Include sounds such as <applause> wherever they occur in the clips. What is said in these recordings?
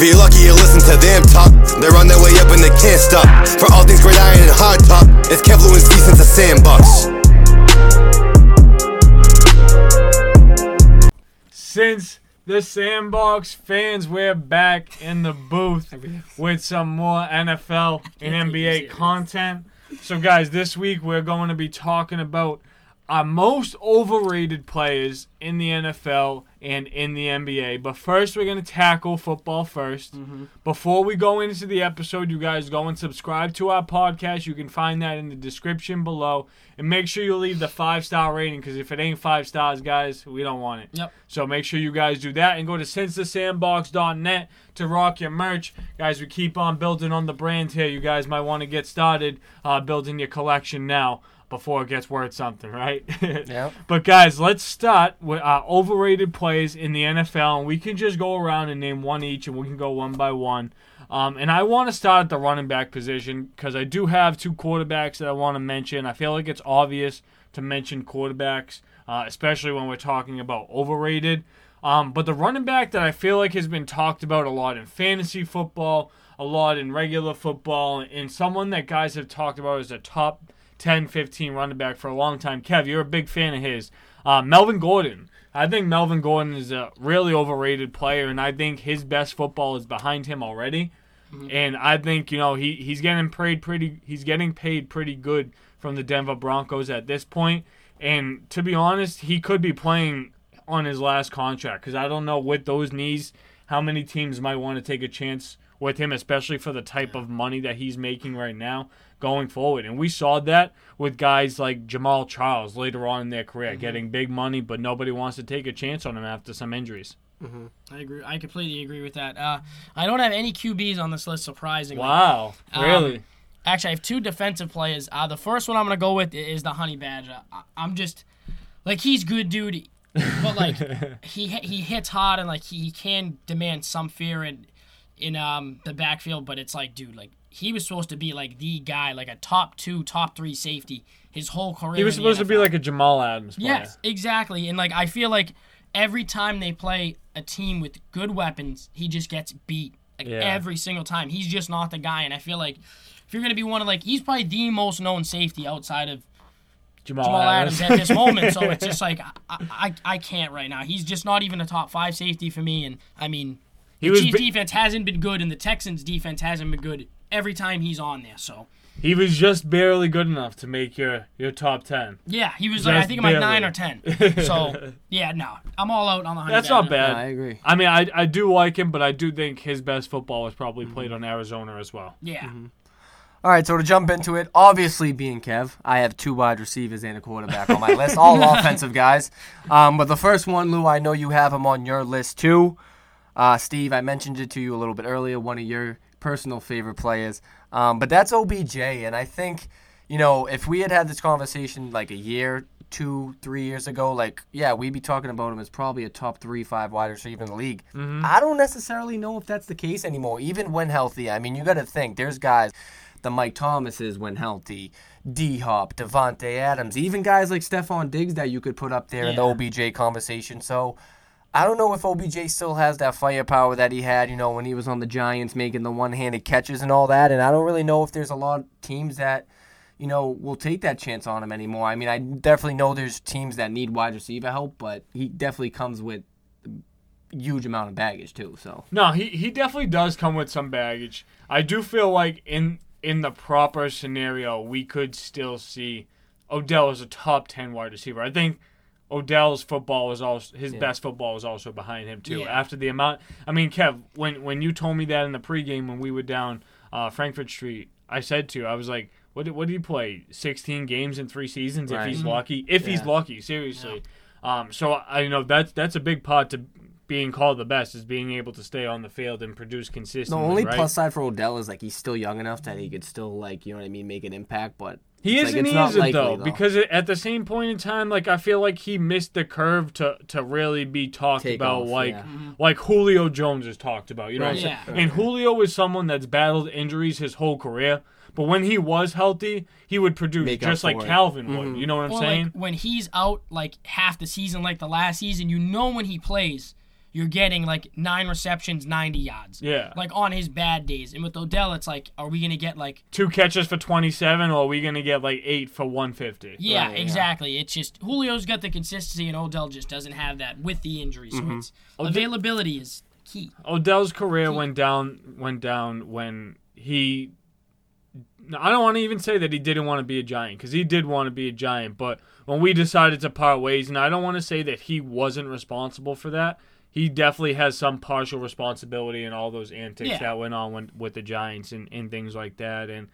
If you're lucky, you listen to them talk. They're on their way up and they can't stop. For all things great iron and hard top, it's Kev Lewinsky since the sandbox. Since the Sandbox fans, we're back in the booth with some more NFL and NBA content. So, guys, this week we're going to be talking about our most overrated players in the NFL and in the NBA. But first, we're going to tackle football 1st Before we go into the episode, you guys go and subscribe to our podcast. You can find that in the description below. And make sure you leave the five star rating because if it ain't five stars, guys, we don't want it. Yep. So make sure you guys do that and go to sincethesandbox.net to rock your merch. Guys, we keep on building on the brand here. You guys might want to get started uh, building your collection now before it gets worth something, right? <laughs> Yep. But guys, let's start with our overrated plays in the NFL, and we can just go around and name one each, and we can go one by one. Um, and I want to start at the running back position because I do have two quarterbacks that I want to mention. I feel like it's obvious to mention quarterbacks, uh, especially when we're talking about overrated. Um, but the running back that I feel like has been talked about a lot in fantasy football, a lot in regular football, and someone that guys have talked about as a top 10, 15 running back for a long time. Kev, you're a big fan of his. Uh, Melvin Gordon. I think Melvin Gordon is a really overrated player, and I think his best football is behind him already. And I think you know he, he's getting paid pretty he's getting paid pretty good from the Denver Broncos at this point. And to be honest, he could be playing on his last contract because I don't know with those knees how many teams might want to take a chance with him, especially for the type of money that he's making right now going forward. And we saw that with guys like Jamaal Charles later on in their career, getting big money, but nobody wants to take a chance on him after some injuries. I agree. I completely agree with that. Uh, I don't have any QBs on this list, surprisingly. Wow, Um, really? Actually, I have two defensive players. Uh, the first one I'm gonna go with is the Honey Badger. I, I'm just like he's good, dude, but like <laughs> he he hits hard and like he, he can demand some fear in in um the backfield. But it's like, dude, like he was supposed to be like the guy, like a top two, top three safety his whole career. He was supposed to be like a Jamal Adams player. Yes, exactly. And like I feel like every time they play a team with good weapons, he just gets beat. Like Yeah. every single time. He's just not the guy. And I feel like if you're gonna be one of like he's probably the most known safety outside of Jamal, Jamal Adams. Adams at this moment. So it's just <laughs> like I, I I can't right now. He's just not even a top five safety for me. And I mean He the Chiefs bi- defense hasn't been good and the Texans defense hasn't been good every time he's on there. So he was just barely good enough to make your your top ten. yeah, he was like I think I'm like nine or ten. <laughs> So yeah, no. I'm all out on the honey That's not Badger. bad. I agree. I mean, I, I do like him, but I do think his best football was probably played on Arizona as well. Yeah. All right, so to jump into it, obviously being Kev, I have two wide receivers and a quarterback on my list, all <laughs> offensive guys. Um, but the first one, Lou, I know you have him on your list too. Uh, Steve, I mentioned it to you a little bit earlier, one of your personal favorite players. Um, but that's OBJ, and I think, you know, if we had had this conversation like a year, two, three years ago, like, yeah, we'd be talking about him as probably a top three, five wide receiver in the league. I don't necessarily know if that's the case anymore, even when healthy. I mean, you got to think, there's guys the Mike Thomases when healthy, D Hop, Davante Adams, even guys like Stefon Diggs that you could put up there in the OBJ conversation. So I don't know if OBJ still has that firepower that he had, you know, when he was on the Giants making the one handed catches and all that. And I don't really know if there's a lot of teams that, you know, will take that chance on him anymore. I mean, I definitely know there's teams that need wide receiver help, but he definitely comes with a huge amount of baggage too. So No, he, he definitely does come with some baggage. I do feel like in in the proper scenario, we could still see Odell as a top ten wide receiver. I think Odell's football is also his best football is also behind him too. Yeah. After the amount, I mean, Kev, when when you told me that in the pregame when we were down uh, Frankfurt Street, I said to you, I was like, "What did, what did he play? Sixteen games in three seasons if he's lucky. If he's lucky, seriously." Um, so I you know that's that's a big part to being called the best is being able to stay on the field and produce consistently. the only right? plus side for Odell is like he's still young enough that he could still like you know what I mean make an impact, but He it's is like, and it's he not isn't likely, though, because it, at the same point in time, like I feel like he missed the curve to to really be talked Take about, off, like yeah. Mm-hmm. like Julio Jones is talked about. You know, what I'm Right. saying? Yeah. and Julio is someone that's battled injuries his whole career, but when he was healthy, he would produce Make just like for it. Calvin would. Mm-hmm. You know what I'm Or saying? like when he's out like half the season, like the last season, you know when he plays, you're getting like nine receptions, 90 yards. Yeah. Like on his bad days. And with Odell, it's like, are we going to get like, Two catches for 27, or are we going to get like eight for 150? yeah, Right, yeah. exactly. It's just Julio's got the consistency and Odell just doesn't have that with the injury. So Mm-hmm. it's availability is key. Odell's career went down went down when he I don't want to even say that he didn't want to be a giant because he did want to be a giant, but when we decided to part ways, and I don't want to say that he wasn't responsible for that. He definitely has some partial responsibility in all those antics Yeah. that went on when, with the Giants and, and things like that. And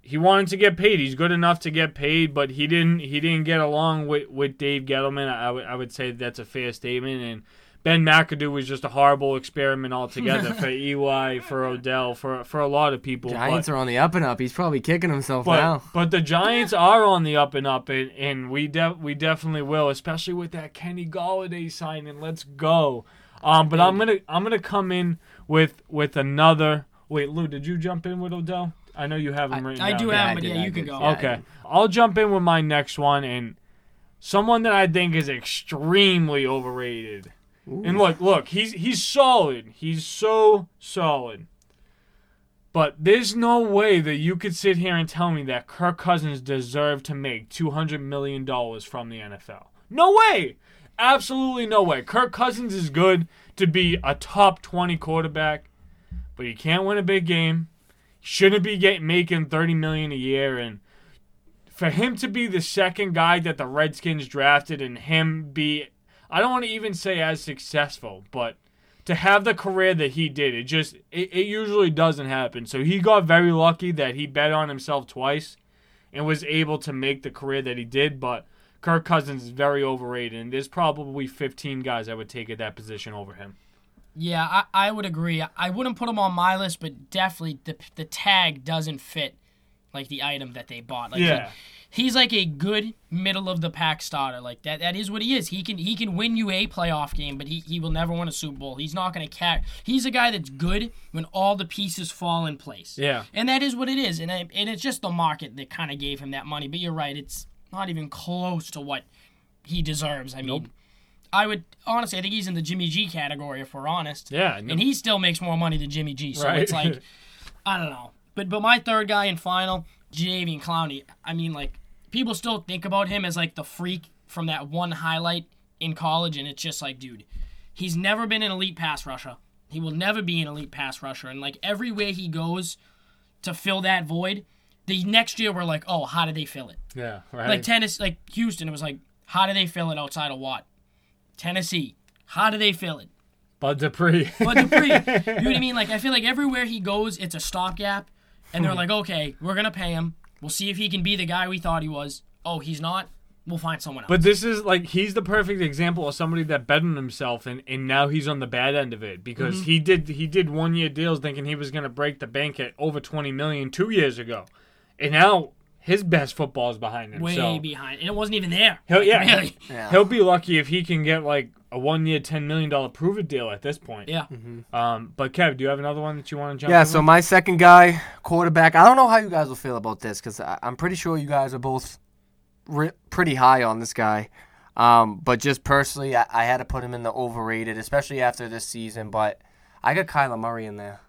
he wanted to get paid. He's good enough to get paid, but he didn't. He didn't get along with, with Dave Gettleman. I would I would say that's a fair statement. And Ben McAdoo was just a horrible experiment altogether <laughs> for Eli, for Odell, for for a lot of people. Giants but, are on the up and up. He's probably kicking himself but, now. but the Giants are on the up and up, and, and we de- we definitely will, especially with that Kenny Golladay signing. Let's go. Um, but I'm gonna I'm gonna come in with with another. Wait, Lou, did you jump in with Odell? I know you have him written I down. do have I him, but did, yeah, I you can did. go. Yeah, Okay, I'll jump in with my next one and someone that I think is extremely overrated. And look, look, he's he's solid. He's so solid. But there's no way that you could sit here and tell me that Kirk Cousins deserved to make $200 million from the NFL. No way! Absolutely no way. Kirk Cousins is good to be a top 20 quarterback, but he can't win a big game. Shouldn't be get, making 30 million a year and for him to be the second guy that the Redskins drafted and him be I don't want to even say as successful, but to have the career that he did, it just it, it usually doesn't happen. So he got very lucky that he bet on himself twice and was able to make the career that he did, but Kirk Cousins is very overrated and there's probably 15 guys I would take at that position over him. Yeah, I, I would agree. I wouldn't put him on my list, but definitely the the tag doesn't fit like the item that they bought. Like he- Yeah. he's like a good middle of the pack starter. Like that that is what he is. He can he can win you a playoff game, but he, he will never win a Super Bowl. He's not gonna catch he's a guy that's good when all the pieces fall in place. Yeah. And that is what it is. And I, and it's just the market that kind of gave him that money. But you're right, it's not even close to what he deserves. I mean, I would honestly, I think he's in the Jimmy G category if we're honest. Yeah, no- and he still makes more money than Jimmy G. So Right. it's like, <laughs> I don't know. But but my third guy and final, Jadeveon Clowney. I mean, like people still think about him as like the freak from that one highlight in college, and it's just like, dude, he's never been an elite pass rusher. He will never be an elite pass rusher, and like everywhere he goes to fill that void, the next year we're like, oh, how did they fill it? Yeah, right. Like tennis, like Houston, it was like, how do they fill it outside of Watt? Tennessee, how do they fill it? Bud Dupree. Bud Dupree, <laughs> you know what I mean? Like I feel like everywhere he goes, it's a stopgap, and they're like, okay, we're gonna pay him. We'll see if he can be the guy we thought he was. Oh, he's not. We'll find someone else. But this is like he's the perfect example of somebody that bet on himself and, and now he's on the bad end of it because Mm-hmm. he did he did one year deals thinking he was gonna break the bank at over twenty million two years ago. And now his best football is behind him. way so behind, and it wasn't even there. he'll yeah, really. Yeah. he'll be lucky if he can get like a one year ten million dollar prove it deal at this point. Yeah. Um but Kev, do you have another one that you want to jump Yeah, in so with? my second guy, quarterback. I don't know how you guys will feel about this because I'm pretty sure you guys are both re- pretty high on this guy. Um, but just personally, I, I had to put him in the overrated, especially after this season. But I got Kyler Murray in there.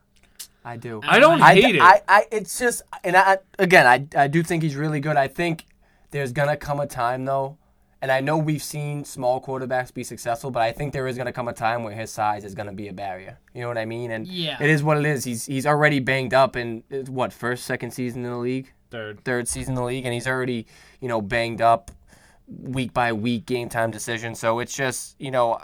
I do. I don't I, hate it. I, I, it's just, and I, again, I, I do think he's really good. I think there's gonna come a time though, and I know we've seen small quarterbacks be successful, but I think there is gonna come a time where his size is gonna be a barrier. You know what I mean? And Yeah. it is what it is. He's he's already banged up in what first, second season in the league, Third. third season in the league, and he's already you know banged up week by week game time decision. So it's just you know,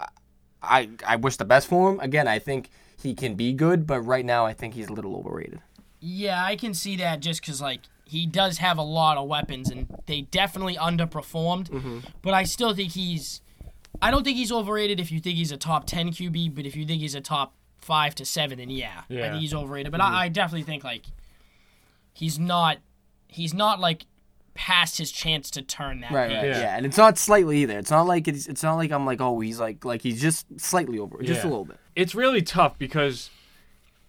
I I wish the best for him. Again, I think he can be good, but right now I think he's a little overrated. Yeah, I can see that just because, like, he does have a lot of weapons, and they definitely underperformed. Mm-hmm. But I still think he's. I don't think he's overrated if you think he's a top 10 QB, but if you think he's a top 5 to 7, then yeah, I Yeah. Mm-hmm. think he's overrated. But I, I definitely think, like, he's not. He's not, like, past his chance to turn that Right, right, Yeah. yeah. and it's not slightly either. It's not like it's it's not like I'm like oh he's like like he's just slightly over, just a little bit. It's really tough because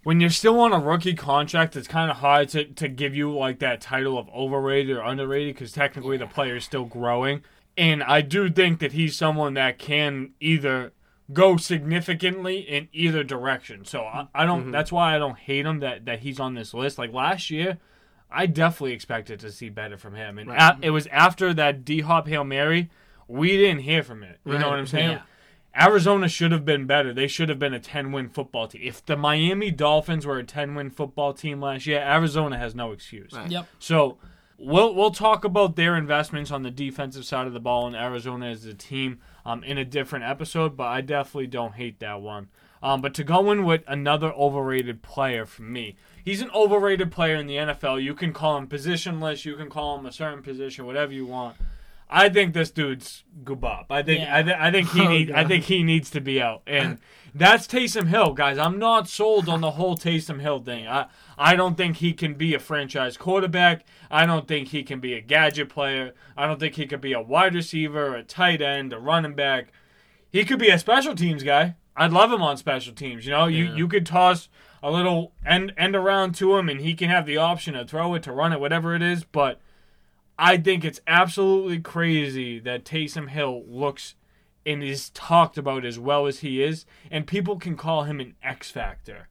when you're still on a rookie contract, it's kind of hard to, to give you like that title of overrated or underrated because technically the player is still growing. And I do think that he's someone that can either go significantly in either direction. So I, I don't. Mm-hmm. That's why I don't hate him that that he's on this list. Like last year, I definitely expected to see better from him, and a- it was after that D Hop hail mary, we didn't hear from it. You know what I'm saying? Yeah. Arizona should have been better. They should have been a 10 win football team. If the Miami Dolphins were a 10 win football team last year, Arizona has no excuse. Right. Yep. So we'll we'll talk about their investments on the defensive side of the ball in Arizona as a team um, in a different episode, but I definitely don't hate that one. Um, but to go in with another overrated player for me, he's an overrated player in the NFL. You can call him positionless, you can call him a certain position, whatever you want. I think this dude's goobop. I think Yeah. I, th- I think he <laughs> Oh, need, I think he needs to be out, and that's Taysom Hill, guys. I'm not sold on the whole Taysom Hill thing. I I don't think he can be a franchise quarterback. I don't think he can be a gadget player. I don't think he could be a wide receiver, a tight end, a running back. He could be a special teams guy. I'd love him on special teams. You know, you you could toss a little end end around to him, and he can have the option to throw it, to run it, whatever it is. But I think it's absolutely crazy that Taysom Hill looks and is talked about as well as he is, and people can call him an X factor.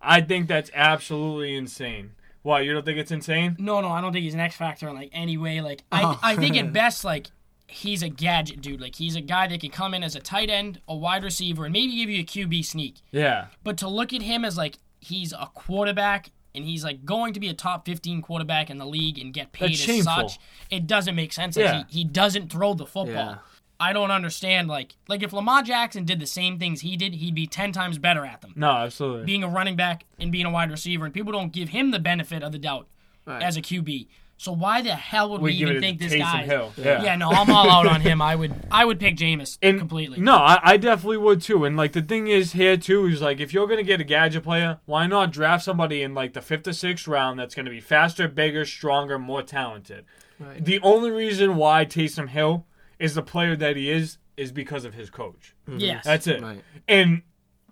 I think that's absolutely insane. Why you don't think it's insane? No, no, I don't think he's an X factor in like any way. Like I, Oh. I think at <laughs> best like he's a gadget dude. Like he's a guy that can come in as a tight end, a wide receiver, and maybe give you a QB sneak. Yeah, But to look at him as like he's a quarterback and he's like going to be a top 15 quarterback in the league and get paid That's as shameful. such, it doesn't make sense. Like Yeah. he, he doesn't throw the football. Yeah. I don't understand like like if Lamar Jackson did the same things he did, he'd be 10 times better at them. no, absolutely. Being a running back and being a wide receiver and people don't give him the benefit of the doubt Right. as a QB. So why the hell would we, we even think this guy? Hill. Yeah. Yeah. no, I'm all out on him. <laughs> I would I would pick Jameis And- completely. No, I, I definitely would too. And like the thing is here too is like if you're gonna get a gadget player, why not draft somebody in like the fifth or sixth round that's gonna be faster, bigger, stronger, more talented. Right. The only reason why Taysom Hill is the player that he is is because of his coach. Yes. That's it. Right. And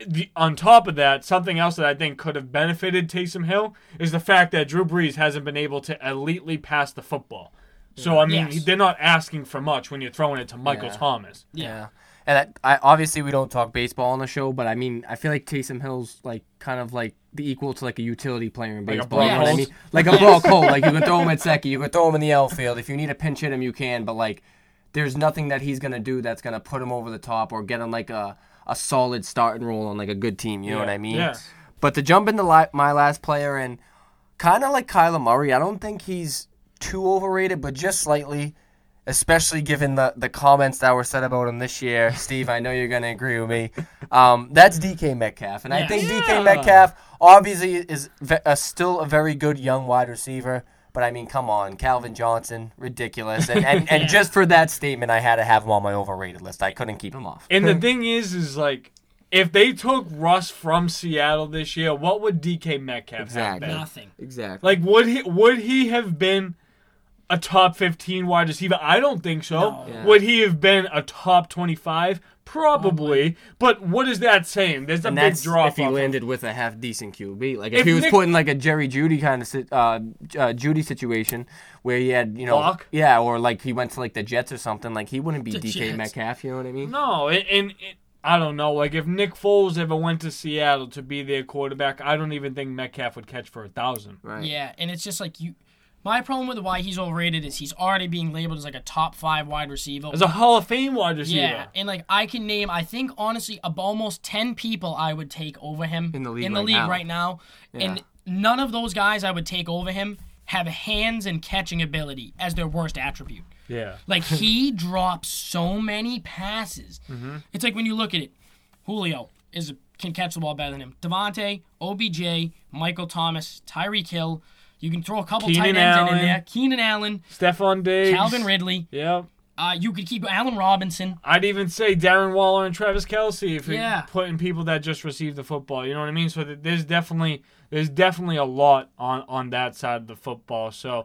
the, on top of that, something else that I think could have benefited Taysom Hill is the fact that Drew Brees hasn't been able to elitely pass the football. So I mean, Yes. they're not asking for much when you're throwing it to Michael Yeah. Thomas. Yeah. And I, I obviously we don't talk baseball on the show, but I mean I feel like Taysom Hill's like kind of like the equal to like a utility player in Like a baseball. you know what I mean? Like a Brock <laughs> Holt. Like you can throw him at second, you can throw him in the outfield. If you need a pinch hit him, you can. But like, there's nothing that he's gonna do that's gonna put him over the top or get him like a a solid starting role on like a good team. You know what I mean? Yeah. But to jump into li- my last player and kind of like Kyler Murray, I don't think he's too overrated, but just slightly, especially given the, the comments that were said about him this year. <laughs> Steve, I know you're going to agree with me. Um, that's DK Metcalf. And I think Yeah. DK Metcalf obviously is ve- a, still a very good young wide receiver. But I mean, come on, Calvin Johnson, ridiculous. And and, yeah. <laughs> and just for that statement, I had to have him on my overrated list. I couldn't keep him off. And the hmm. thing is, is like. If they took Russ from Seattle this year, what would DK Metcalf exactly. have been? Nothing. Exactly. Like would he would he have been a top 15 wide receiver? I don't think so. No. Yeah. Would he have been a top 25? Probably, oh but what is that saying? There's a and big drop. If he landed with a half decent QB, like if, if he was Nick... put in like a Jerry Jeudy kind of uh, uh, Jeudy situation where he had you know Lock? yeah, or like he went to like the Jets or something, like he wouldn't be the DK Jets. Metcalf. You know what I mean? No, and, and, and I don't know. Like if Nick Foles ever went to Seattle to be their quarterback, I don't even think Metcalf would catch for a thousand. Right. Yeah, and it's just like you my problem with why he's overrated is he's already being labeled as like a top five wide receiver. As a Hall of Fame wide receiver. yeah, and like I can name, I think honestly, of almost ten people I would take over him In the league in the right league now. right now, Yeah. and none of those guys I would take over him have hands and catching ability as their worst attribute. Yeah. Like <laughs> he drops so many passes. Mm-hmm. It's like when you look at it, Julio is can catch the ball better than him. Davante, OBJ, Michael Thomas, Tyreek Hill. You can throw a couple Keenan tight ends in, in there. Keenan Allen, Stefon Diggs. Calvin Ridley. Yeah. Uh, you could keep Allen Robinson. I'd even say Darren Waller and Travis Kelce if you're putting people that just received the football. You know what I mean? So there's definitely there's definitely a lot on on that side of the football. So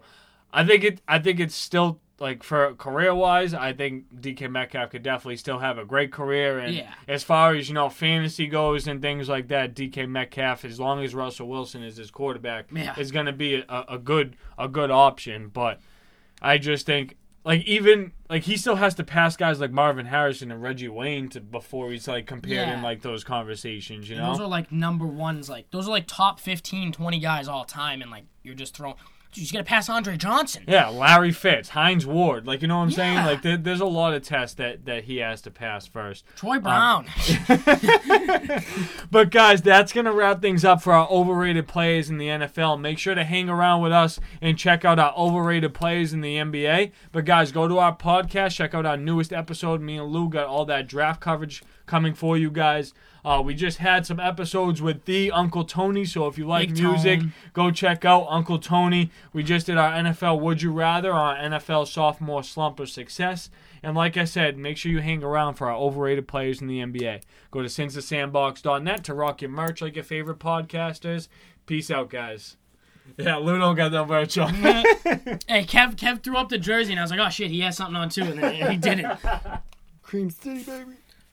I think it I think it's still like for career wise, I think DK Metcalf could definitely still have a great career. And Yeah. as far as you know, fantasy goes and things like that, DK Metcalf, as long as Russell Wilson is his quarterback, Yeah. is going to be a, a good a good option. But I just think like even like he still has to pass guys like Marvin Harrison and Reggie Wayne to before he's like compared in like those conversations, you And those are like number ones. Like those are like top 15, 20 guys all time, and like you're just throwing. He's gonna pass Andre Johnson. Yeah, Larry Fitz, Hines Ward, like you know what I'm saying? Like there, there's a lot of tests that that he has to pass first. Troy um, Brown. <laughs> <laughs> But guys, that's gonna wrap things up for our overrated plays in the NFL. Make sure to hang around with us and check out our overrated plays in the NBA. But guys, go to our podcast, check out our newest episode. Me and Lou got all that draft coverage coming for you guys. Uh, we just had some episodes with the Uncle Tony, so if you like Big music, Tone. go check out Uncle Tony. We just did our NFL Would You Rather, our NFL sophomore slump of success. And like I said, make sure you hang around for our overrated players in the NBA. Go to sincethesandbox.net to rock your merch like your favorite podcasters. Peace out, guys. Yeah, Lou don't got that merch on. <laughs> hey, Kev. Kev threw up the jersey, and I was like, oh shit, he has something on too, and then he didn't. <laughs> Cream City, baby.